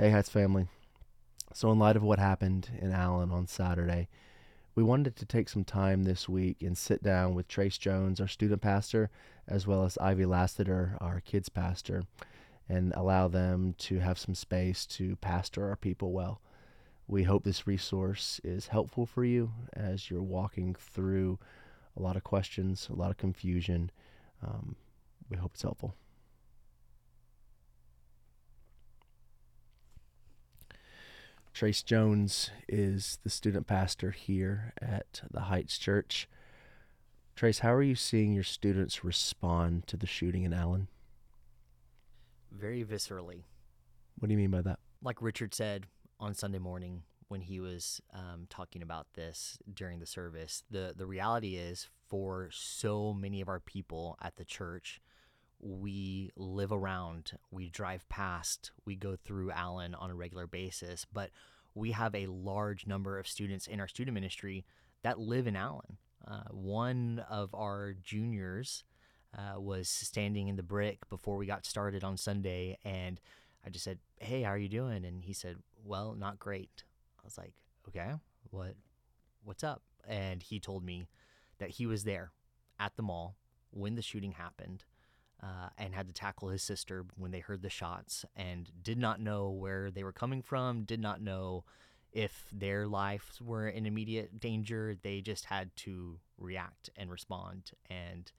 Hey, Heights family. So, in light of what happened in Allen on Saturday, we wanted to take some time this week and sit down with Trace Jones, our student pastor, as well as Ivy Lassiter, our kids pastor, and allow them to have some space to pastor our people well. We hope this resource is helpful for you as you're walking through a lot of questions, a lot of confusion. Um, we hope it's helpful. Trace Jones is the student pastor here at the Heights Church. Trace, how are you seeing your students respond to the shooting in Allen? Very viscerally. What do you mean by that? Like Richard said on Sunday morning when he was um, talking about this during the service, the, the reality is for so many of our people at the church, we live around, we drive past, we go through Allen on a regular basis, but we have a large number of students in our student ministry that live in Allen. Uh, one of our juniors uh, was standing in the brick before we got started on Sunday, and I just said, "Hey, how are you doing?" And he said, "Well, not great." I was like, "Okay, what, what's up?" And he told me that he was there at the mall when the shooting happened uh, and had to tackle his sister when they heard the shots and did not know where they were coming from, did not know if their lives were in immediate danger. They just had to react and respond and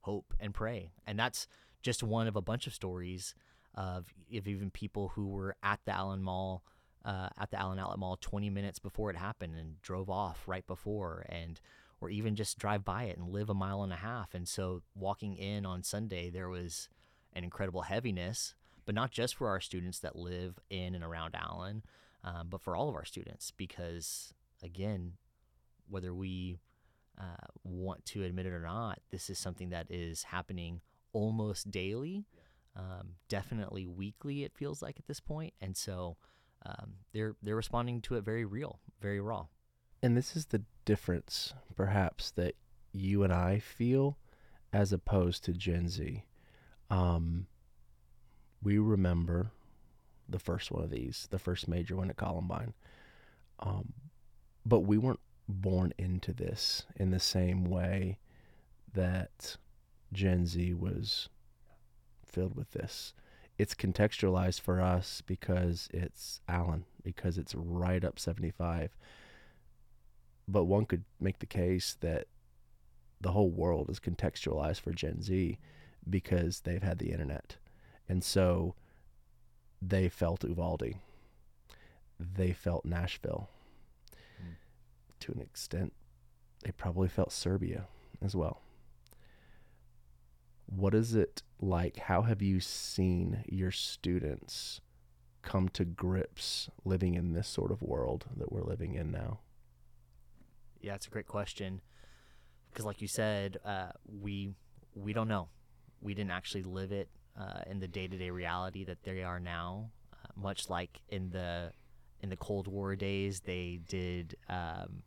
hope and pray. And that's just one of a bunch of stories of, of even people who were at the Allen Mall. Uh, at the Allen Outlet Mall 20 minutes before it happened and drove off right before and or even just drive by it and live a mile and a half. And so walking in on Sunday, there was an incredible heaviness, but not just for our students that live in and around Allen, um, but for all of our students, because again, whether we uh, want to admit it or not, this is something that is happening almost daily, um, definitely weekly. It feels like at this point. and so um, they're they're responding to it very real, very raw. And this is the difference, perhaps, that you and I feel as opposed to Gen Z. Um, we remember the first one of these, the first major one at Columbine. Um, but we weren't born into this in the same way that Gen Z was filled with this. It's contextualized for us because it's Allen, because it's right up 75 but one could make the case that the whole world is contextualized for Gen Z because they've had the internet. And so they felt Uvalde. They felt Nashville. Mm. To an extent, they probably felt Serbia as well. What is it like? How have you seen your students come to grips living in this sort of world that we're living in now? Yeah, it's a great question. Because, like you said, uh, we we don't know. We didn't actually live it uh, in the day to day reality that they are now. Uh, much like in the in the Cold War days, they did um,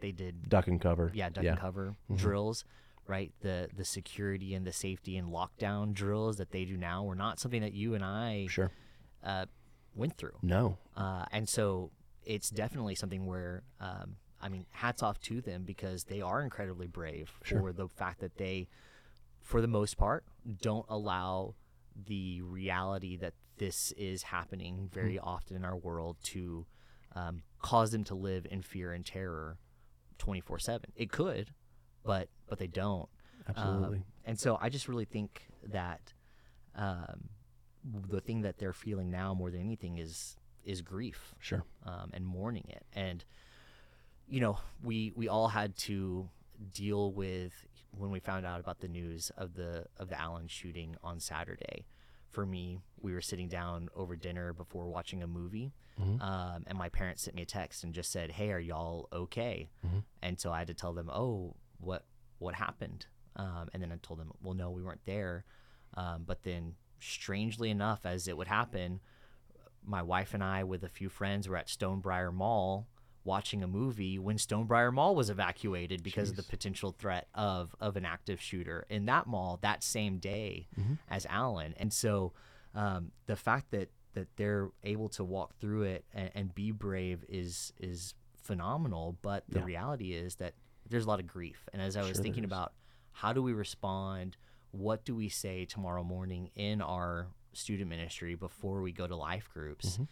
they did duck and cover. Yeah, duck yeah. and cover mm-hmm. drills. Right, the the security and the safety and lockdown drills that they do now were not something that you and I sure uh, went through. No, uh, and so it's definitely something where um, I mean, hats off to them because they are incredibly brave sure. for the fact that they, for the most part, don't allow the reality that this is happening very mm-hmm. often in our world to um, cause them to live in fear and terror 24 7. It could, but but they don't. Absolutely. Um, and so I just really think that um, the thing that they're feeling now more than anything is is grief. Sure. Um, and mourning it. And you know, we we all had to deal with when we found out about the news of the of the Allen shooting on Saturday. For me, we were sitting down over dinner before watching a movie, mm-hmm. um, and my parents sent me a text and just said, "Hey, are y'all okay?" Mm-hmm. And so I had to tell them, "Oh, what what happened?" Um, and then I told them, "Well, no, we weren't there." Um, but then, strangely enough, as it would happen, my wife and I, with a few friends, were at Stonebriar Mall watching a movie when Stonebriar Mall was evacuated because Jeez. of the potential threat of of an active shooter in that mall that same day mm-hmm. as Allen. And so um, the fact that that they're able to walk through it and, and be brave is is phenomenal. But the Yeah. reality is that there's a lot of grief. And as I was Sure thinking about how do we respond, what do we say tomorrow morning in our student ministry before we go to life groups, Mhm.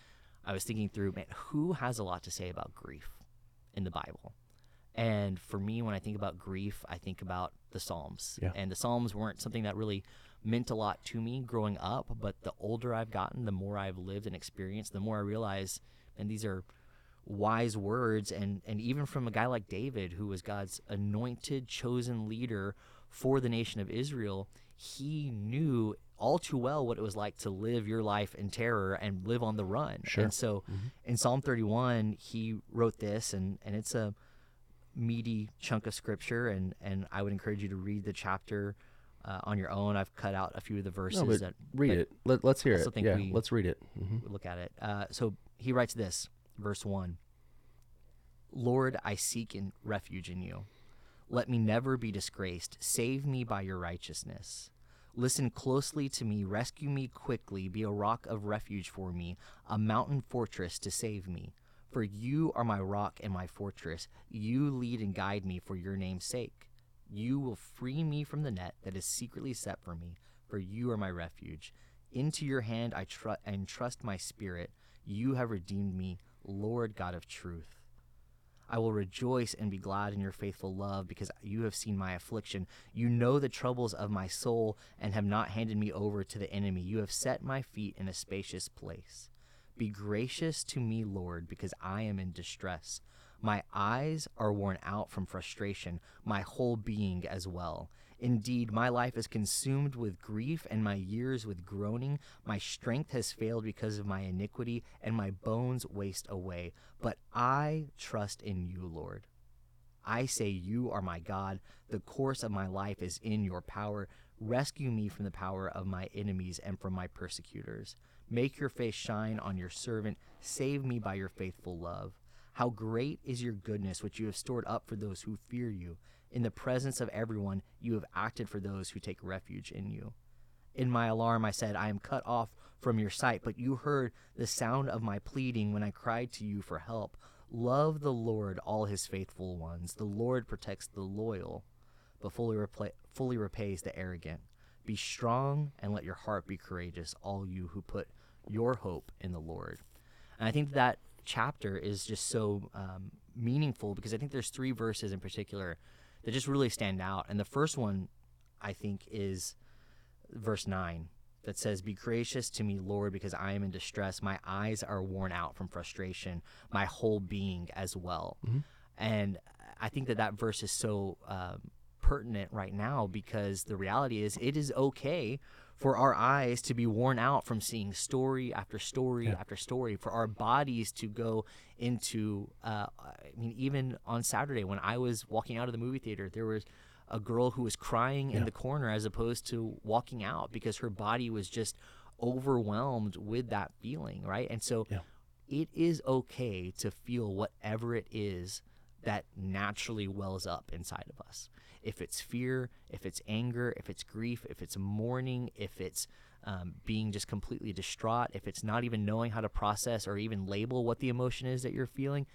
I was thinking through, man, who has a lot to say about grief in the Bible? And for me, when I think about grief, I think about the Psalms. Yeah. And the Psalms weren't something that really meant a lot to me growing up, but the older I've gotten, the more I've lived and experienced, the more I realize, and these are wise words and and even from a guy like David who was God's anointed chosen leader for the nation of Israel he knew all too well what it was like to live your life in terror and live on the run Sure. and so in Psalm 31 he wrote this and and it's a meaty chunk of scripture and and I would encourage you to read the chapter uh, on your own I've cut out a few of the verses No, that read but it. Let, let's hear it. think Yeah, we- let's read it. hmm look at it. Uh, so he writes this, verse 1 Lord, I seek in refuge in you. Let me never be disgraced. Save me by your righteousness. Listen closely to me. Rescue me quickly. Be a rock of refuge for me, a mountain fortress to save me. For you are my rock and my fortress. You lead and guide me for your name's sake. You will free me from the net that is secretly set for me, for you are my refuge. Into your hand I trust tr- entrust my spirit. You have redeemed me, Lord God of truth. I will rejoice and be glad in your faithful love because you have seen my affliction. You know the troubles of my soul and have not handed me over to the enemy. You have set my feet in a spacious place. Be gracious to me, Lord, because I am in distress. My eyes are worn out from frustration, my whole being as well. Indeed, my life is consumed with grief and my years with groaning. My strength has failed because of my iniquity, and my bones waste away. But I trust in you, Lord. I say, You are my God. The course of my life is in your power. Rescue me from the power of my enemies and from my persecutors. Make your face shine on your servant. Save me by your faithful love. How great is your goodness, which you have stored up for those who fear you. In the presence of everyone, you have acted for those who take refuge in you. In my alarm, I said, I am cut off from your sight, but you heard the sound of my pleading when I cried to you for help. Love the Lord, all his faithful ones. The Lord protects the loyal, but fully, repla- fully repays the arrogant. Be strong and let your heart be courageous, all you who put your hope in the Lord. And I think that chapter is just so um, meaningful because I think there's three verses in particular that just really stand out. And the first one, I think, is verse 9 that says, Be gracious to me, Lord, because I am in distress. My eyes are worn out from frustration, my whole being as well. And I think that that verse is so um, pertinent right now because the reality is it is okay for our eyes to be worn out from seeing story after story Yeah. after story, for our bodies to go into, uh, I mean, even on Saturday when I was walking out of the movie theater, there was a girl who was crying in the corner as opposed to walking out because her body was just overwhelmed with that feeling, right? And so Yeah. it is okay to feel whatever it is that naturally wells up inside of us. If it's fear, if it's anger, if it's grief, if it's mourning, if it's um, being just completely distraught, if it's not even knowing how to process or even label what the emotion is that you're feeling,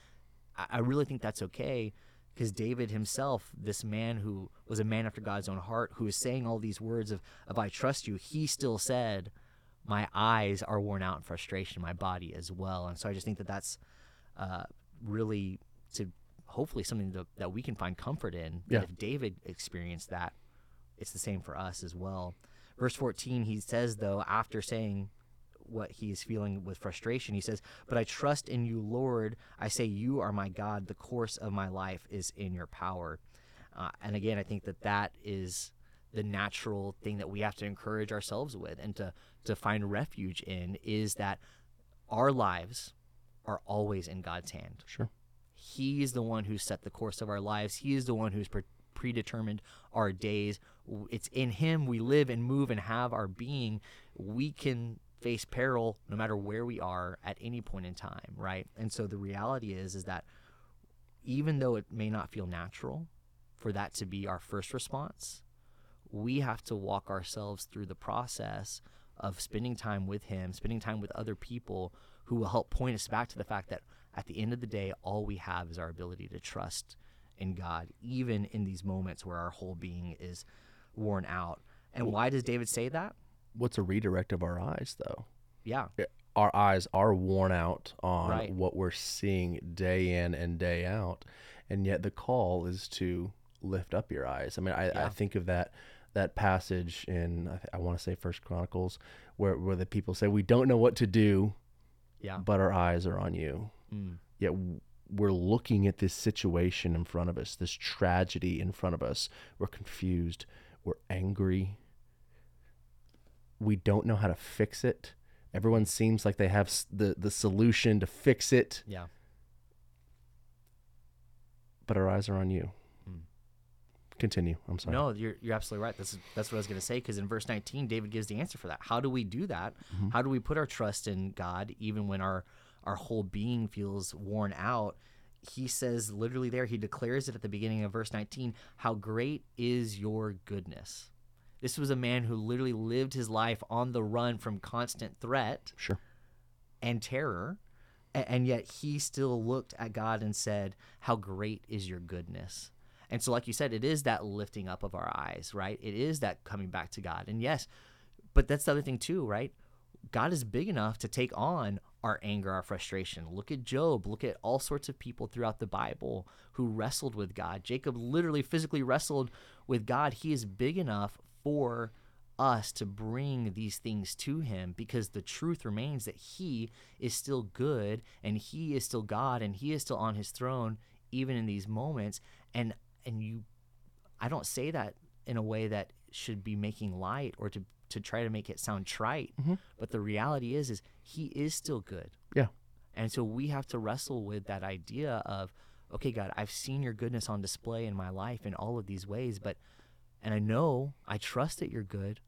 I, I really think that's okay because David himself, this man who was a man after God's own heart, who is saying all these words of, of I trust you, he still said, My eyes are worn out in frustration, my body as well. And so I just think that that's uh, really to hopefully something that, that we can find comfort in. Yeah. If David experienced that, it's the same for us as well. Verse 14, he says, though, after saying what he is feeling with frustration, he says, But I trust in you, Lord. I say, You are my God. The course of my life is in your power. Uh, and again, I think that that is the natural thing that we have to encourage ourselves with and to, to find refuge in is that our lives are always in God's hand. Sure. He is the one who set the course of our lives. He is the one who's pre- predetermined our days. It's in Him we live and move and have our being. We can face peril no matter where we are at any point in time, right? And so the reality is is that even though it may not feel natural for that to be our first response, we have to walk ourselves through the process of spending time with Him, spending time with other people who will help point us back to the fact that at the end of the day, all we have is our ability to trust in God, even in these moments where our whole being is worn out. And why does David say that? What's a redirect of our eyes, though? Yeah. Our eyes are worn out on Right. what we're seeing day in and day out, and yet the call is to lift up your eyes. I mean, I, I think of that that passage in I, th- I want to say First Chronicles, where where the people say we don't know what to do, Yeah. but our eyes are on you. Mm. Yet we're looking at this situation in front of us, this tragedy in front of us. We're confused. We're angry. We don't know how to fix it. Everyone seems like they have the, the solution to fix it, Yeah. but our eyes are on you. Mm. Continue. I'm sorry. No, you're you're absolutely right. That's that's what I was going to say because in verse 19, David gives the answer for that. How do we do that? How do we put our trust in God even when our our whole being feels worn out? He says literally there, he declares it at the beginning of verse 19, how great is your goodness. This was a man who literally lived his life on the run from constant threat Sure. and terror. And yet he still looked at God and said, How great is your goodness? And so, like you said, it is that lifting up of our eyes, right? It is that coming back to God. And yes, but that's the other thing too, right? God is big enough to take on our anger, our frustration. Look at Job. Look at all sorts of people throughout the Bible who wrestled with God. Jacob literally physically wrestled with God. He is big enough for us to bring these things to him because the truth remains that he is still good and he is still God and he is still on his throne even in these moments and and you I don't say that in a way that should be making light or to to try to make it sound trite mm-hmm. but the reality is is he is still good Yeah. and so we have to wrestle with that idea of, okay, God, I've seen your goodness on display in my life in all of these ways, but, and I know, I trust that you're good,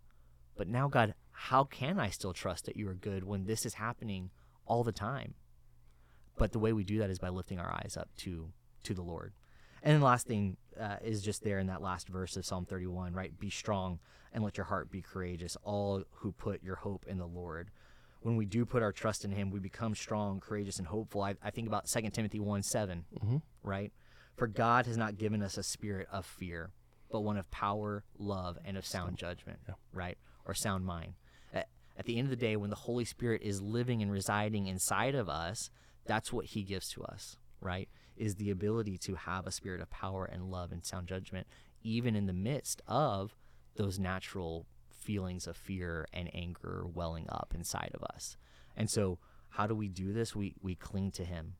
but now, God, how can I still trust that you are good when this is happening all the time? But the way we do that is by lifting our eyes up to to the Lord. And then the last thing uh, is just there in that last verse of Psalm 31, right? Be strong and let your heart be courageous, all who put your hope in the Lord when we do put our trust in him, we become strong, courageous, and hopeful. I, I think about 2 Timothy 1 7, right? For God has not given us a spirit of fear, but one of power, love, and of sound judgment, right? Or sound mind. At, at the end of the day, when the Holy Spirit is living and residing inside of us, that's what he gives to us, right? Is the ability to have a spirit of power and love and sound judgment, even in the midst of those natural feelings of fear and anger welling up inside of us. And so, how do we do this? We we cling to him.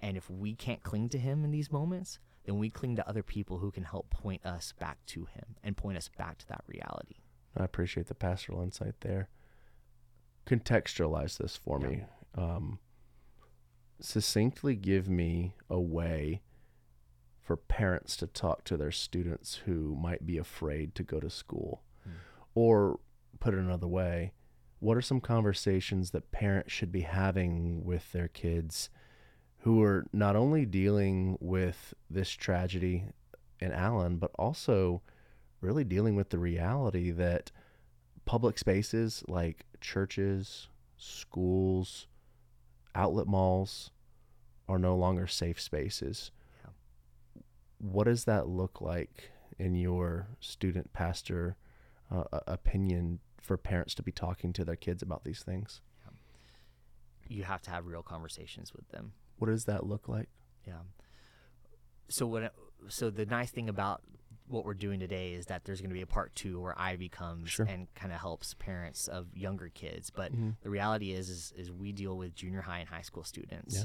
And if we can't cling to him in these moments, then we cling to other people who can help point us back to him and point us back to that reality. I appreciate the pastoral insight there. Contextualize this for Yeah. me. Um, succinctly give me a way for parents to talk to their students who might be afraid to go to school. Hmm. Or put it another way, what are some conversations that parents should be having with their kids who are not only dealing with this tragedy in Allen, but also really dealing with the reality that public spaces like churches, schools, outlet malls are no longer safe spaces. Yeah. What does that look like in your student pastor uh, uh, opinion for parents to be talking to their kids about these things? You have to have real conversations with them. What does that look like? Yeah. So what? So the nice thing about what we're doing today is that there's going to be a part two where Ivy comes Sure. and kind of helps parents of younger kids. But Mhm. the reality is, is, is we deal with junior high and high school students Yeah.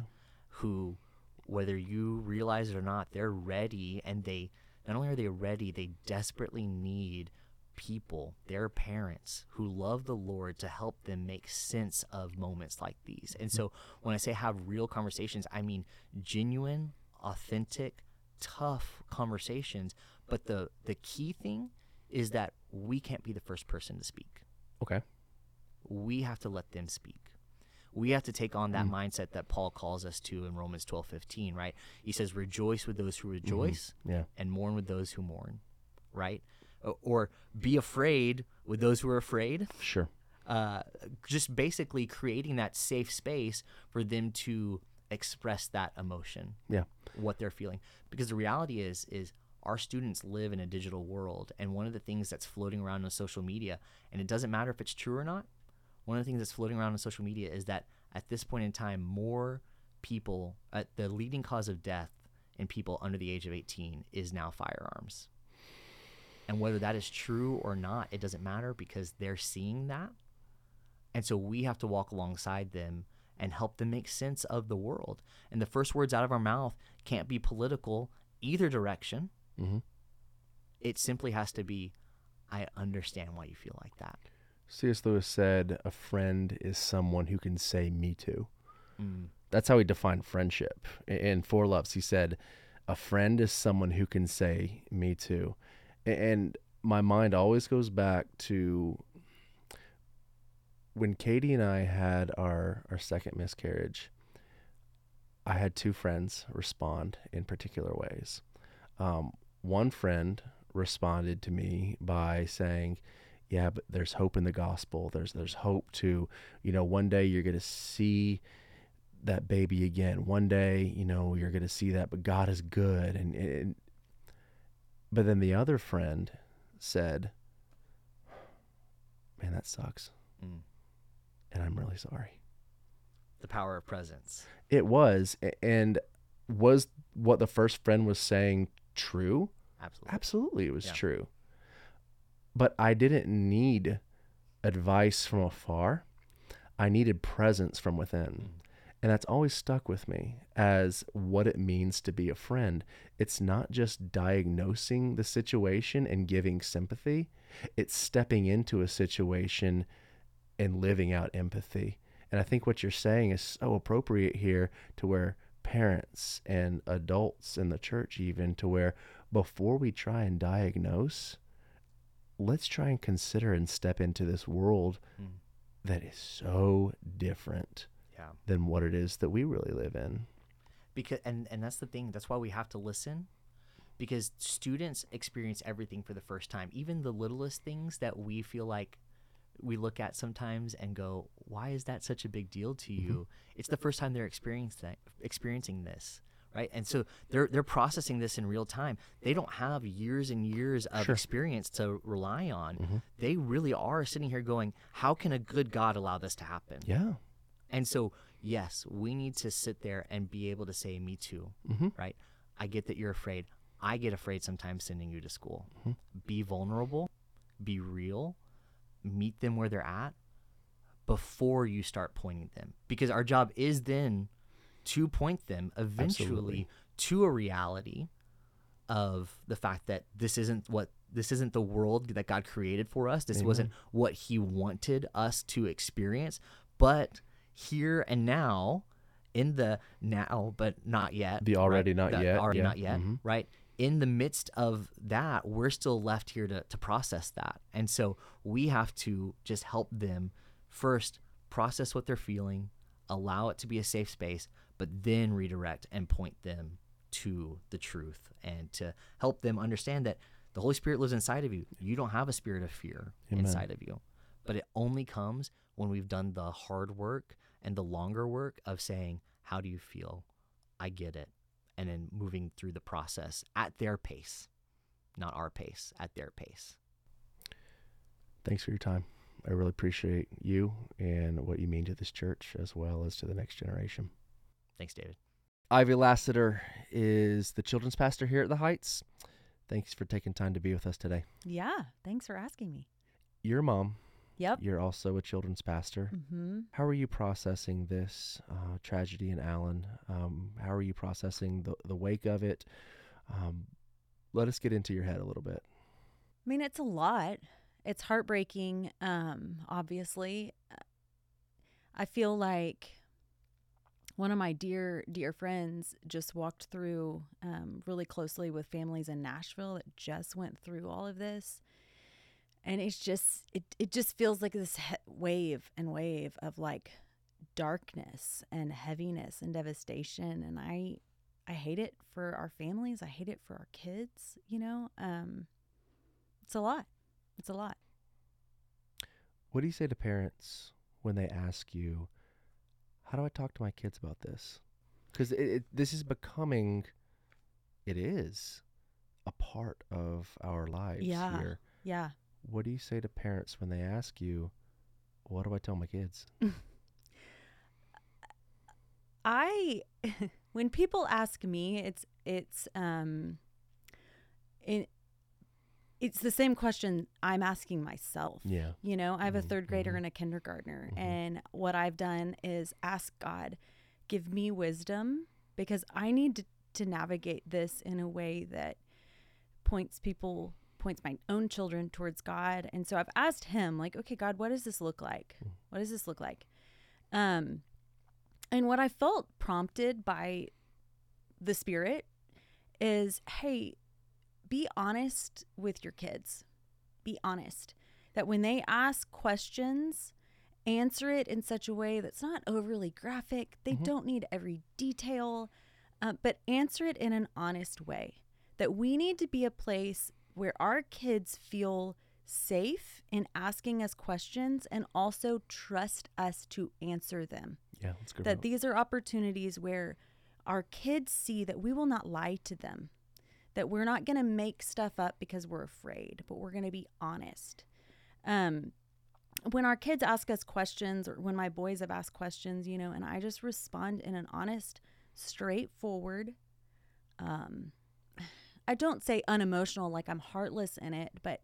who, whether you realize it or not, they're ready, and they not only are they ready, they desperately need people, their parents who love the Lord to help them make sense of moments like these. And so when I say have real conversations, I mean genuine, authentic, tough conversations. But the the key thing is that we can't be the first person to speak. Okay. We have to let them speak. We have to take on that mindset that Paul calls us to in Romans 12, 15, right? He says, rejoice with those who rejoice Yeah. and mourn with those who mourn, right? O- Or be afraid with those who are afraid. Sure. uh, just basically creating that safe space for them to express that emotion Yeah. what they're feeling because the reality is is our students live in a digital world and one of the things that's floating around on social media and it doesn't matter if it's true or not one of the things that's floating around on social media is that at this point in time more people uh, the leading cause of death in people under the age of 18 is now firearms and whether that is true or not it doesn't matter because they're seeing that and so we have to walk alongside them and help them make sense of the world. And the first words out of our mouth can't be political either direction. Mhm. It simply has to be, I understand why you feel like that. C.S. Lewis said, "A friend is someone who can say me too." Mm. That's how he defined friendship. In Four Loves, he said, "A friend is someone who can say me too." And my mind always goes back to when Katie and I had our our second miscarriage. I had two friends respond in particular ways. Um, one friend responded to me by saying, "Yeah, but there's hope in the gospel. There's there's hope to, you know, one day you're going to see that baby again. One day, you know, you're going to see that, but God is good." And, and but then the other friend said, "Man, that sucks." Mm. And I'm really sorry. The power of presence. It was and was what the first friend was saying true? Absolutely. Absolutely, it was Yeah. true. But I didn't need advice from afar. I needed presence from within. Mm. And that's always stuck with me as what it means to be a friend. It's not just diagnosing the situation and giving sympathy, it's stepping into a situation and living out empathy. And I think what you're saying is so appropriate here to where parents and adults in the church, even to where before we try and diagnose, let's try and consider and step into this world Mm. that is so different Yeah. than what it is that we really live in. because and and that's the thing that's why we have to listen because students experience everything for the first time even the littlest things that we feel like we look at sometimes and go why is that such a big deal to you it's the first time they're experiencing experiencing this right and so they're they're processing this in real time they don't have years and years of Sure. experience to rely on Mhm. they really are sitting here going how can a good god allow this to happen Yeah. and so, yes, we need to sit there and be able to say, Me too, Mhm. right? I get that you're afraid. I get afraid sometimes sending you to school. Mhm. Be vulnerable, be real, meet them where they're at before you start pointing them. Because our job is then to point them eventually Absolutely. to a reality of the fact that this isn't what this isn't the world that God created for us. This Amen. wasn't what he wanted us to experience, but here and now in the now but not yet The already not the yet, already yeah, not yet mhm. right in the midst of that we're still left here to, to process that and so we have to just help them first process what they're feeling allow it to be a safe space but then redirect and point them to the truth and to help them understand that the holy spirit lives inside of you you don't have a spirit of fear Amen. inside of you but it only comes when we've done the hard work and the longer work of saying how do you feel i get it and then moving through the process at their pace not our pace at their pace Thanks for your time. I really appreciate you and what you mean to this church as well as to the next generation. Thanks david Ivy Lassiter is the children's pastor here at the Heights. Thanks for taking time to be with us today. Yeah, thanks for asking me. Your mom, Yep. you're also a children's pastor. Mm-hmm. How are you processing this uh, tragedy in Allen? Um, how are you processing the, the wake of it? Um, let us get into your head a little bit. I mean, it's a lot. It's heartbreaking, um, obviously. I feel like one of my dear, dear friends just walked through um, really closely with families in Nashville that just went through all of this. And it's just, it, it just feels like this he- wave and wave of like darkness and heaviness and devastation. And I, I hate it for our families. I hate it for our kids, you know? Um, it's a lot. It's a lot. What do you say to parents when they ask you, "How do I talk to my kids about this?" Because this is becoming, it is, a part of our lives Yeah. here. Yeah. What do you say to parents when they ask you, "What do I tell my kids?" I when people ask me, it's it's um it, it's the same question I'm asking myself. Yeah. You know, I have a Mhm, third grader mhm. and a kindergartner, Mhm. and what I've done is ask God, give me wisdom because I need to, to navigate this in a way that points people points my own children towards God. And so I've asked him like, okay, God, what does this look like? Mm. What does this look like? Um and what I felt prompted by the spirit is, hey, be honest with your kids. Be honest that when they ask questions, answer it in such a way that's not overly graphic. They Mhm. don't need every detail, uh, but answer it in an honest way. That we need to be a place where our kids feel safe in asking us questions and also trust us to answer them Yeah. Let's go. that these are opportunities where our kids see that we will not lie to them, that we're not going to make stuff up because we're afraid, but we're going to be honest. Um, when our kids ask us questions, or when my boys have asked questions, you know, and I just respond in an honest, straightforward, um, I don't say unemotional like I'm heartless in it, but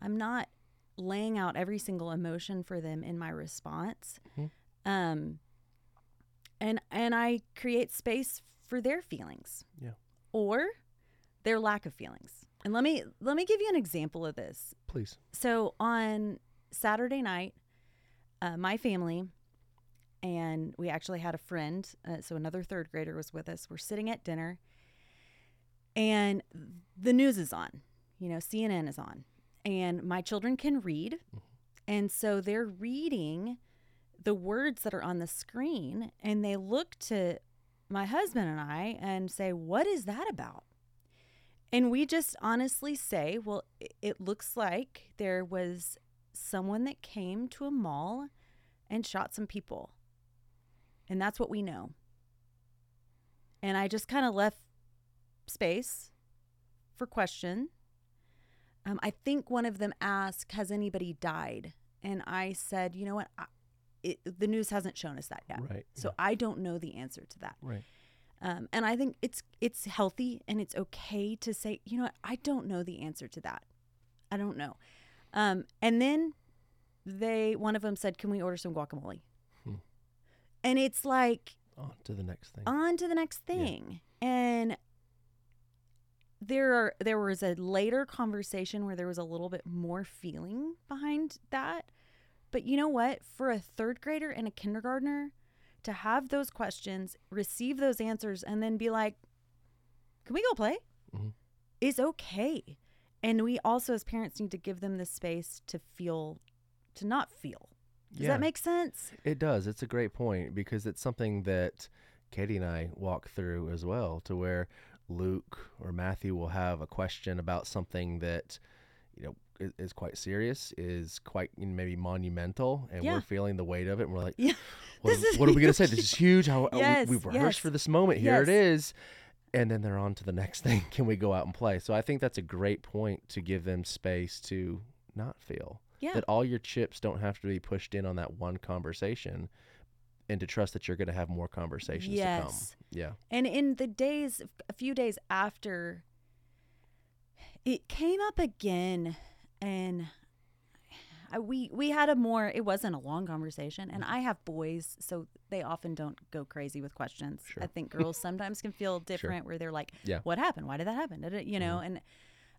I'm not laying out every single emotion for them in my response. Mhm. Um, and and I create space for their feelings. Yeah. Or their lack of feelings. And let me let me give you an example of this. Please. So on Saturday night, uh, my family and we actually had a friend, uh, so another third grader was with us. We're sitting at dinner, and the news is on. You know, CNN is on, and my children can read, and so they're reading the words that are on the screen, and they look to my husband and I and say, "What is that about?" And we just honestly say, well, it looks like there was someone that came to a mall and shot some people. And that's what we know. And I just kind of left space for question. Um, I think one of them asked, Has anybody died? And I said, You know what? I, it, the news hasn't shown us that yet. Right. So yeah, I don't know the answer to that. right. Um, and I think it's it's healthy and it's okay to say, you know what, I don't know the answer to that. I don't know. Um, and then they one of them said, "Can we order some guacamole?" Hmm. And it's like On to the next thing. on to the next Yeah. thing. And there are there was a later conversation where there was a little bit more feeling behind that. But you know what? For a third grader and a kindergartner to have those questions, receive those answers, and then be like, Can we go play? Mhm. is okay. And we also as parents need to give them the space to feel to not feel. Does yeah. that make sense? It does. It's a great point because it's something that Katie and I walk through as well, to where Luke or Matthew will have a question about something that, you know, is, is quite serious, is quite you know, maybe monumental, and Yeah. we're feeling the weight of it. And we're like, Yeah. what, what are we gonna say? This is huge. How Yes, we, have rehearsed yes. for this moment. Here it Yes. is. And then they're on to the next thing. Can we go out and play? So I think that's a great point to give them space to not feel Yeah. that all your chips don't have to be pushed in on that one conversation and to trust that you're going to have more conversations to come. Yeah. And in the days, a few days after, it came up again, and I, we we had a more. It wasn't a long conversation, and I have boys, so they often don't go crazy with questions. Sure. I think girls sometimes can feel different, where they're like, Yeah. "What happened? Why did that happen?" Did it, you know? And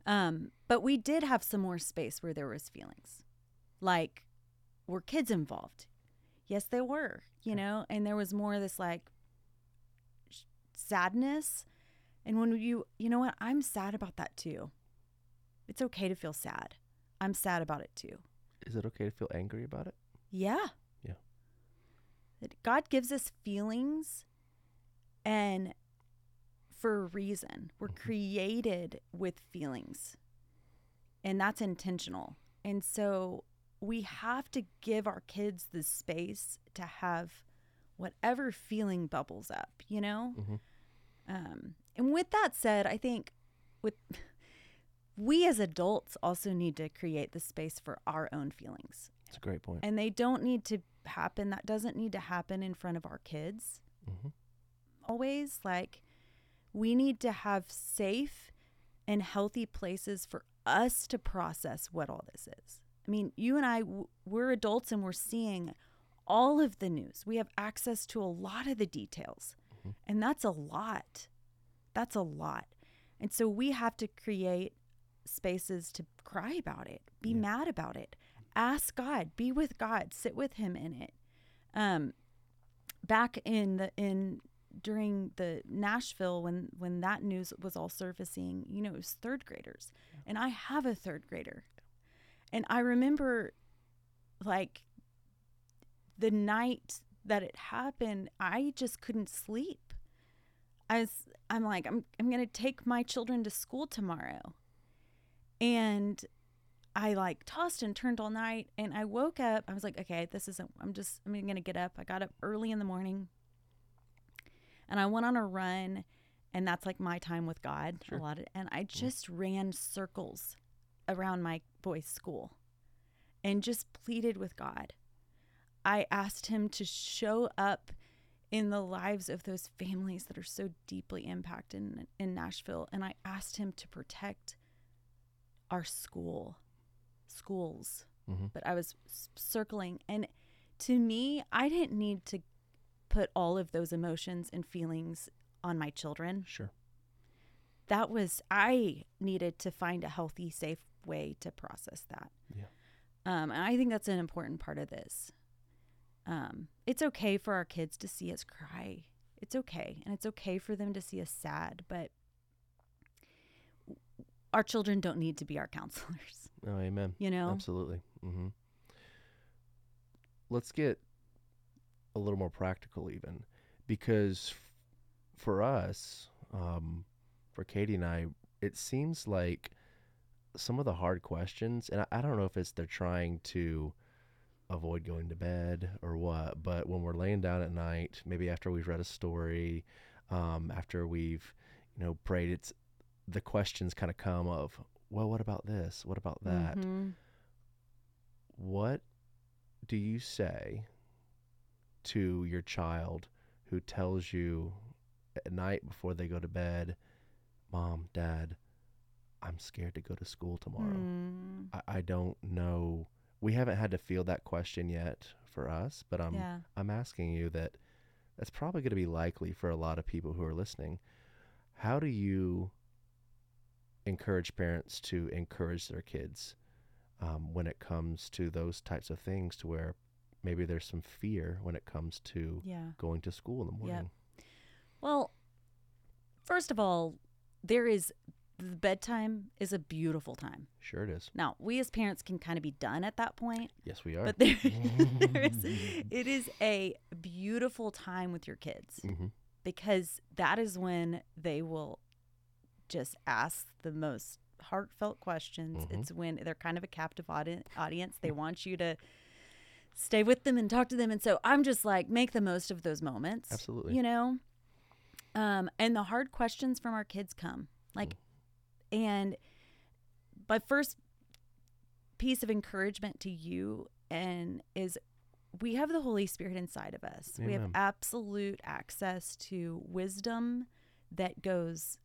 um, but we did have some more space where there was feelings, like were kids involved? Yes, they were. You know, and there was more of this like sh- sadness. And when you, you know what? I'm sad about that too. It's okay to feel sad. I'm sad about it too. Is it okay to feel angry about it? Yeah. Yeah. God gives us feelings and for a reason. We're Mhm. created with feelings. And that's intentional. And so we have to give our kids the space to have whatever feeling bubbles up, you know? Mhm. Um, and with that said, I think with we as adults also need to create the space for our own feelings. That's a great point. And they don't need to happen, that doesn't need to happen in front of our kids hmm always. Like, we need to have safe and healthy places for us to process what all this is. I mean, you and I, we're adults and we're seeing all of the news. We have access to a lot of the details, Mhm. and that's a lot. That's a lot. And so we have to create spaces to cry about it, be Yeah. mad about it, ask God, be with God, sit with Him in it. Um, back in the in during the Nashville when when that news was all surfacing, you know, it was third graders. And I have a third grader. And I remember like the night that it happened, I just couldn't sleep. I was I'm like I'm I'm going to take my children to school tomorrow. And I like tossed and turned all night and I woke up. I was like, okay, this isn't I'm just I'm going to get up. I got up early in the morning and I went on a run and that's like my time with God Sure. a lot of, and I mm-hmm. just ran circles around my boys' school and just pleaded with God. I asked him to show up in the lives of those families that are so deeply impacted in, in Nashville and I asked him to protect our school schools Mhm. but I was s- circling and to me I didn't need to put all of those emotions and feelings on my children Sure. that was I needed to find a healthy, safe way to process that. Yeah. Um, and I think that's an important part of this. Um, it's okay for our kids to see us cry. It's okay, and it's okay for them to see us sad. But our children don't need to be our counselors. Oh, amen. You know. Absolutely. hmm Let's get a little more practical, even because f- for us, um, for Katie and I, it seems like some of the hard questions, and I, I don't know if it's they're trying to avoid going to bed or what, but when we're laying down at night, maybe after we've read a story, um, after we've, you know, prayed, it's the questions kind of come of, well, what about this? What about that? Mhm. What do you say to your child who tells you at night before they go to bed, Mom, Dad, I'm scared to go to school tomorrow? Mm, I, I don't know. We haven't had to field that question yet for us, but I'm yeah. I'm asking you that that's probably going to be likely for a lot of people who are listening. How do you encourage parents to encourage their kids um, when it comes to those types of things to where maybe there's some fear when it comes to Yeah. going to school in the morning? Well, first of all, there is the bedtime is a beautiful time. Sure it is. Now, we as parents can kind of be done at that point, Yes, we are. but there, there is it is a beautiful time with your kids hmm because that is when they will just ask the most heartfelt questions. Mhm. It's when they're kind of a captive audi- audience. They want you to stay with them and talk to them. And so I'm just like, make the most of those moments. Absolutely. You know? Um, and the hard questions from our kids come. Like, and my first piece of encouragement to you and is we have the Holy Spirit inside of us. We have absolute access to wisdom that goes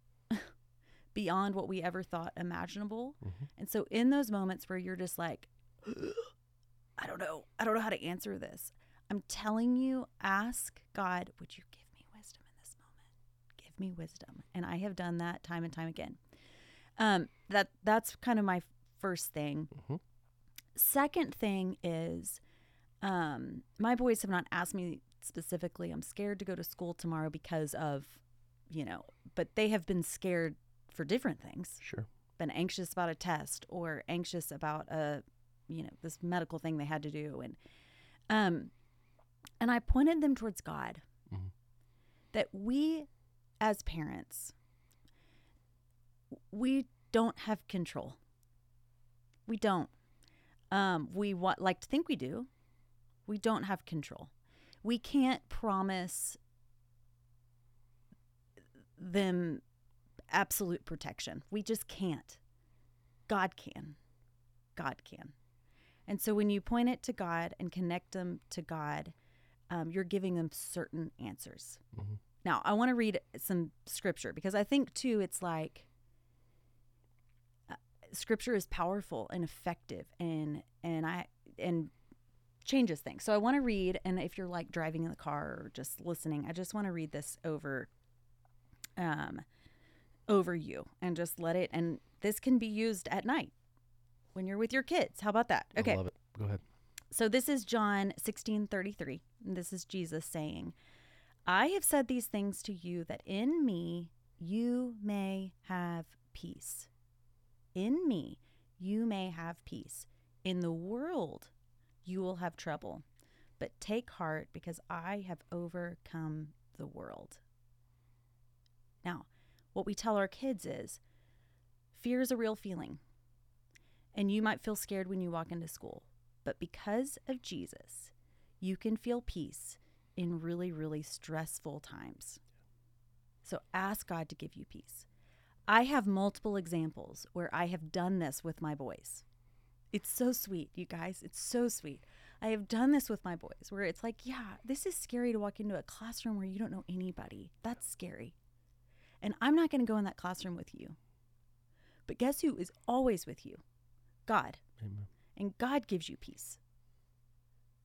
beyond what we ever thought imaginable. Mhm. And so in those moments where you're just like I don't know, I don't know how to answer this. I'm telling you, ask God, would you give me wisdom in this moment? Give me wisdom. And I have done that time and time again. Um that that's kind of my first thing. Mhm. Second thing is um my boys have not asked me specifically I'm scared to go to school tomorrow because of you know, but they have been scared for different things Sure. been anxious about a test or anxious about a you know this medical thing they had to do and um and i pointed them towards god Mhm. that we as parents we don't have control we don't Um, we want like to think we do. We don't have control. We can't promise them absolute protection. We just can't. God can. God can. And so when you point it to God and connect them to God, um, you're giving them certain answers. Mhm. Now, I want to read some scripture because I think too it's like uh, scripture is powerful and effective and and I and changes things. So I want to read and if you're like driving in the car or just listening, I just want to read this over um over you and just let it and this can be used at night when you're with your kids. How about that? I Okay. love it. Go ahead. So this is John 16:33. And this is Jesus saying, "I have said these things to you that in me you may have peace. In me you may have peace. In the world you will have trouble, but take heart because I have overcome the world." Now, what we tell our kids is fear is a real feeling. And you might feel scared when you walk into school. But because of Jesus, you can feel peace in really, really stressful times. So ask God to give you peace. I have multiple examples where I have done this with my boys. It's so sweet, you guys. It's so sweet. I have done this with my boys where it's like, yeah, this is scary to walk into a classroom where you don't know anybody. That's scary. And I'm not going to go in that classroom with you. But guess who is always with you? God Amen. and God gives you peace.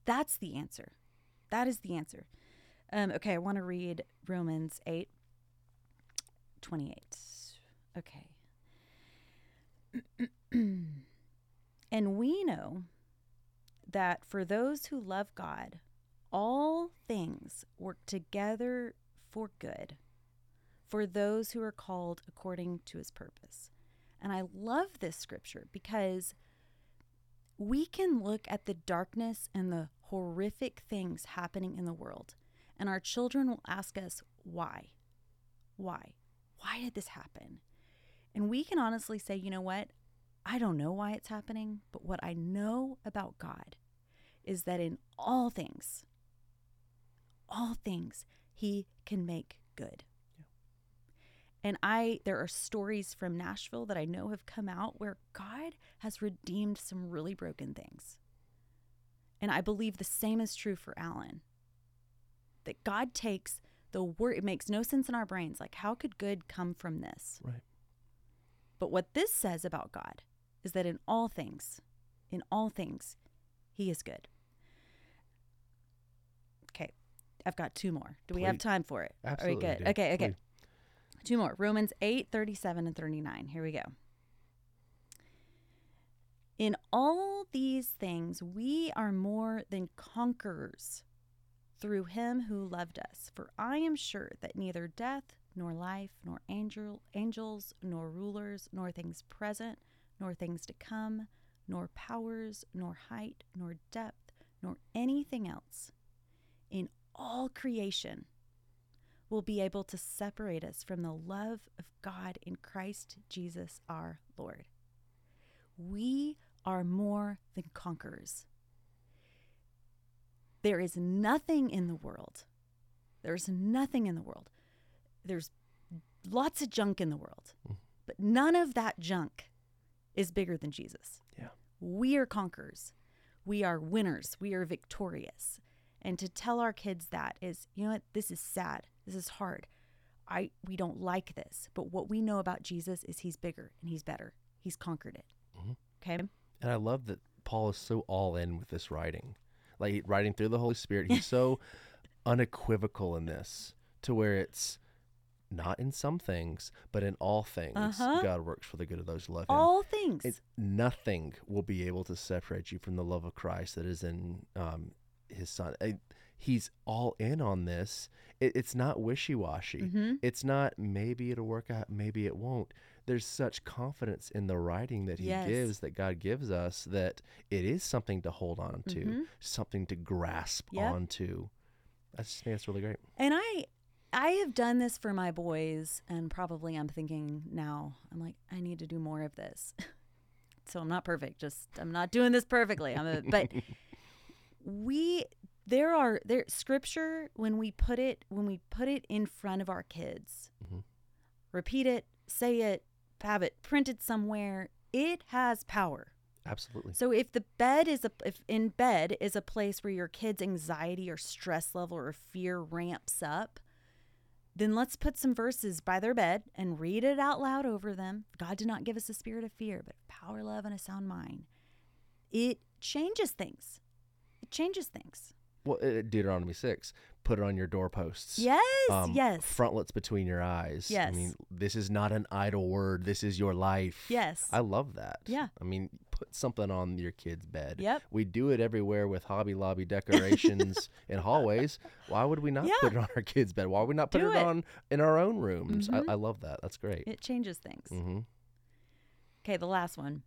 That's the answer. That is the answer. Um, okay, I want to read Romans 8 28. Okay. and we know that for those who love God, all things work together for good for those who are called according to his purpose. And I love this scripture because we can look at the darkness and the horrific things happening in the world, and our children will ask us, why? Why? Why did this happen? And we can honestly say, you know what? I don't know why it's happening, but what I know about God is that in all things, all things, He can make good. And I there are stories from Nashville that I know have come out where God has redeemed some really broken things. And I believe the same is true for Allen. That God takes the word it makes no sense in our brains like how could good come from this? Right. But what this says about God is that in all things, in all things, he is good. Okay. I've got two more. Do we have time for it? Absolutely. Are we good? Okay, okay. Please. Two more. Romans 8, 37 and 39. Here we go. In all these things, we are more than conquerors through him who loved us. For I am sure that neither death, nor life, nor angel, angels, nor rulers, nor things present, nor things to come, nor powers, nor height, nor depth, nor anything else in all creation will be able to separate us from the love of God in Christ Jesus our Lord. We are more than conquerors. There is nothing in the world. There's nothing in the world. There's lots of junk in the world, Mm. but none of that junk is bigger than Jesus. Yeah. We are conquerors. We are winners. We are victorious. And to tell our kids that is, you know what, this is sad. This is hard. I we don't like this. But what we know about Jesus is he's bigger and he's better. He's conquered it. Mhm. Okay? And I love that Paul is so all in with this writing. Like writing through the Holy Spirit, he's so unequivocal in this to where it's not in some things, but in all things, Uh-huh. God works for the good of those who love him. All things. It's nothing will be able to separate you from the love of Christ that is in um, His Son. I- he's all in on this. It, it's not wishy washy. Mhm. It's not maybe it'll work out, maybe it won't. There's such confidence in the writing that He Yes. gives, that God gives us, that it is something to hold on to, Mhm. something to grasp Yep. onto. I just think that's really great. And I I have done this for my boys and probably I'm thinking now I'm like I need to do more of this. so I'm not perfect. Just I'm not doing this perfectly. I'm a, but we there are there scripture when we put it when we put it in front of our kids, Mhm. repeat it, say it, have it printed somewhere. It has power. Absolutely. So if the bed is a if in bed is a place where your kid's anxiety or stress level or fear ramps up, then let's put some verses by their bed and read it out loud over them. God did not give us a spirit of fear, but power, love, and a sound mind. It changes things. It changes things. Well, uh, Deuteronomy 6, put it on your doorposts. Yes, Um, yes, Frontlets between your eyes. Yes. I mean, this is not an idle word. This is your life. yes. I love that. Yeah. I mean, put something on your kid's bed. Yep. We do it everywhere with Hobby Lobby decorations in hallways. Why would we not Yeah. put it on our kid's bed? Why would we not put it, it. on in our own rooms? Mhm. I, I love that. That's great. It changes things. hmm Okay, the last one.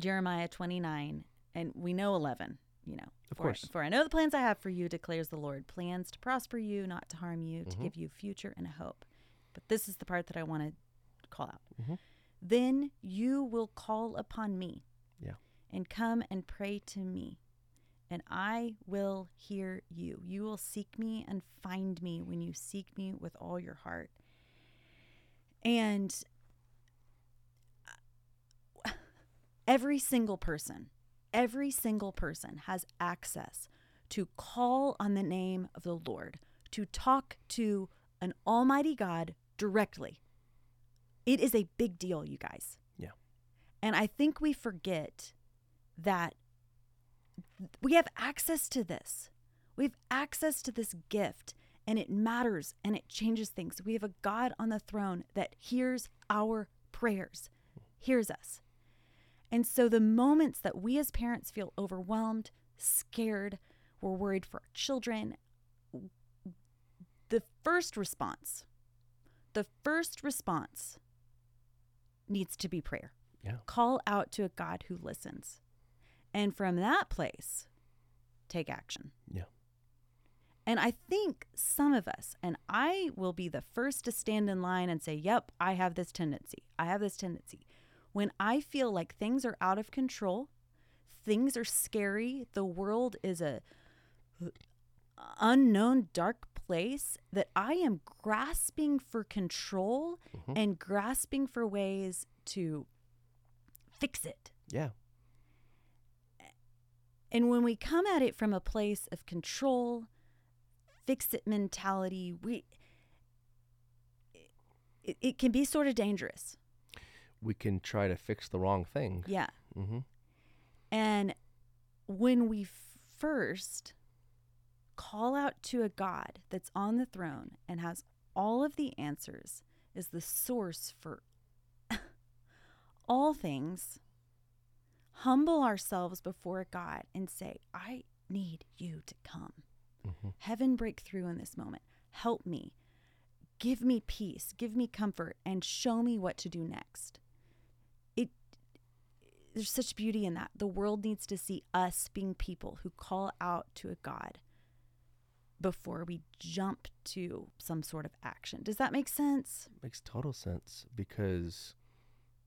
Jeremiah 29, and we know 11, you know. Of for, course. For I know the plans I have for you, declares the Lord plans to prosper you, not to harm you, to Mhm. give you a future and a hope. But this is the part that I want to call out. Mhm. Then you will call upon me Yeah. and come and pray to me, and I will hear you. You will seek me and find me when you seek me with all your heart. And every single person, every single person has access to call on the name of the Lord, to talk to an almighty God directly. It is a big deal, you guys. Yeah. And I think we forget that we have access to this. We have access to this gift, and it matters and it changes things. We have a God on the throne that hears our prayers, hears us. And so the moments that we as parents feel overwhelmed, scared, we're worried for our children, the first response, the first response needs to be prayer. Yeah. Call out to a God who listens. And from that place, take action. Yeah. And I think some of us, and I will be the first to stand in line and say, Yep, I have this tendency. I have this tendency. When I feel like things are out of control, things are scary, the world is a unknown dark place that I am grasping for control Mhm. and grasping for ways to fix it. Yeah. And when we come at it from a place of control, fix it mentality, we it, it can be sort of dangerous. We can try to fix the wrong thing. Yeah. Mm-hmm. And when we first call out to a God that's on the throne and has all of the answers, is the source for all things, humble ourselves before God and say, I need you to come. Mm-hmm. Heaven break through in this moment. Help me. Give me peace. Give me comfort and show me what to do next. There's such beauty in that. The world needs to see us being people who call out to a God before we jump to some sort of action. Does that make sense? Makes total sense because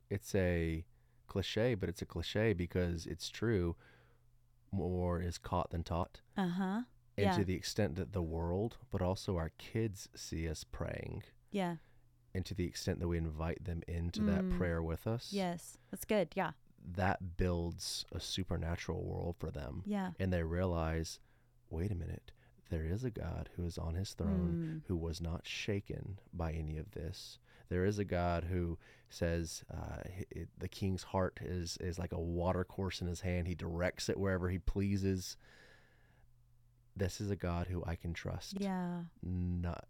it's a cliche, but it's a cliche because it's true. More is caught than taught. Uh-huh. And Yeah. to the extent that the world, but also our kids see us praying, Yeah. and to the extent that we invite them into that Mm. prayer with us, Yes. That's good. Yeah. That builds a supernatural world for them. Yeah. And they realize, wait a minute, there is a God who is on his throne Mm. who was not shaken by any of this. There is a God who says uh, it, the king's heart is, is like a water course in his hand. He directs it wherever he pleases. This is a God who I can trust. Yeah. Not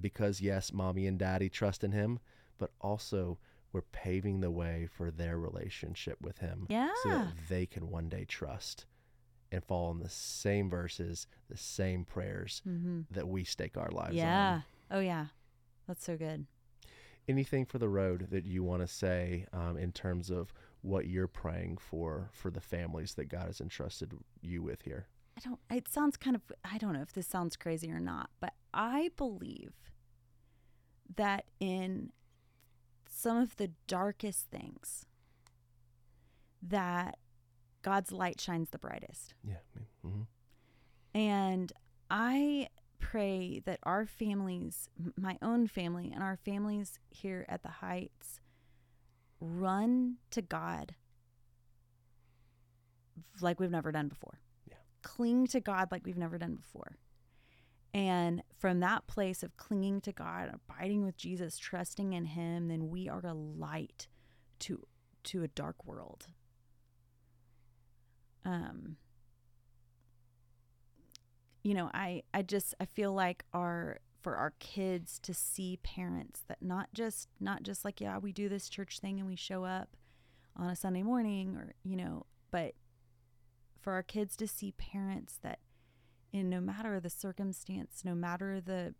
because yes, mommy and daddy trust in him, but also we're paving the way for their relationship with him Yeah. so that they can one day trust and fall in the same verses, the same prayers Mm-hmm. that we stake our lives Yeah. on. Oh yeah. That's so good. Anything for the road that you want to say um, in terms of what you're praying for for the families that God has entrusted you with here? I don't it sounds kind of I don't know if this sounds crazy or not, but I believe that in some of the darkest things that God's light shines the brightest. Yeah. Mm-hmm. And I pray that our families, my own family, and our families here at the Heights run to God like we've never done before. Yeah. Cling to God like we've never done before. And from that place of clinging to God, abiding with Jesus, trusting in him, then we are a light to to a dark world. Um you know, I I just I feel like our for our kids to see parents that not just not just like yeah, we do this church thing and we show up on a Sunday morning or you know, but for our kids to see parents that in no matter the circumstance, no matter the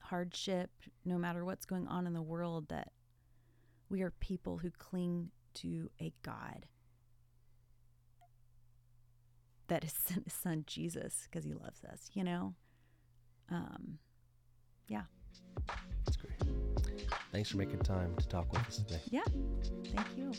hardship, no matter what's going on in the world, that we are people who cling to a God that has sent his son Jesus because he loves us, you know? Um, yeah. That's great. Thanks for making time to talk with us today. Yeah. Thank you.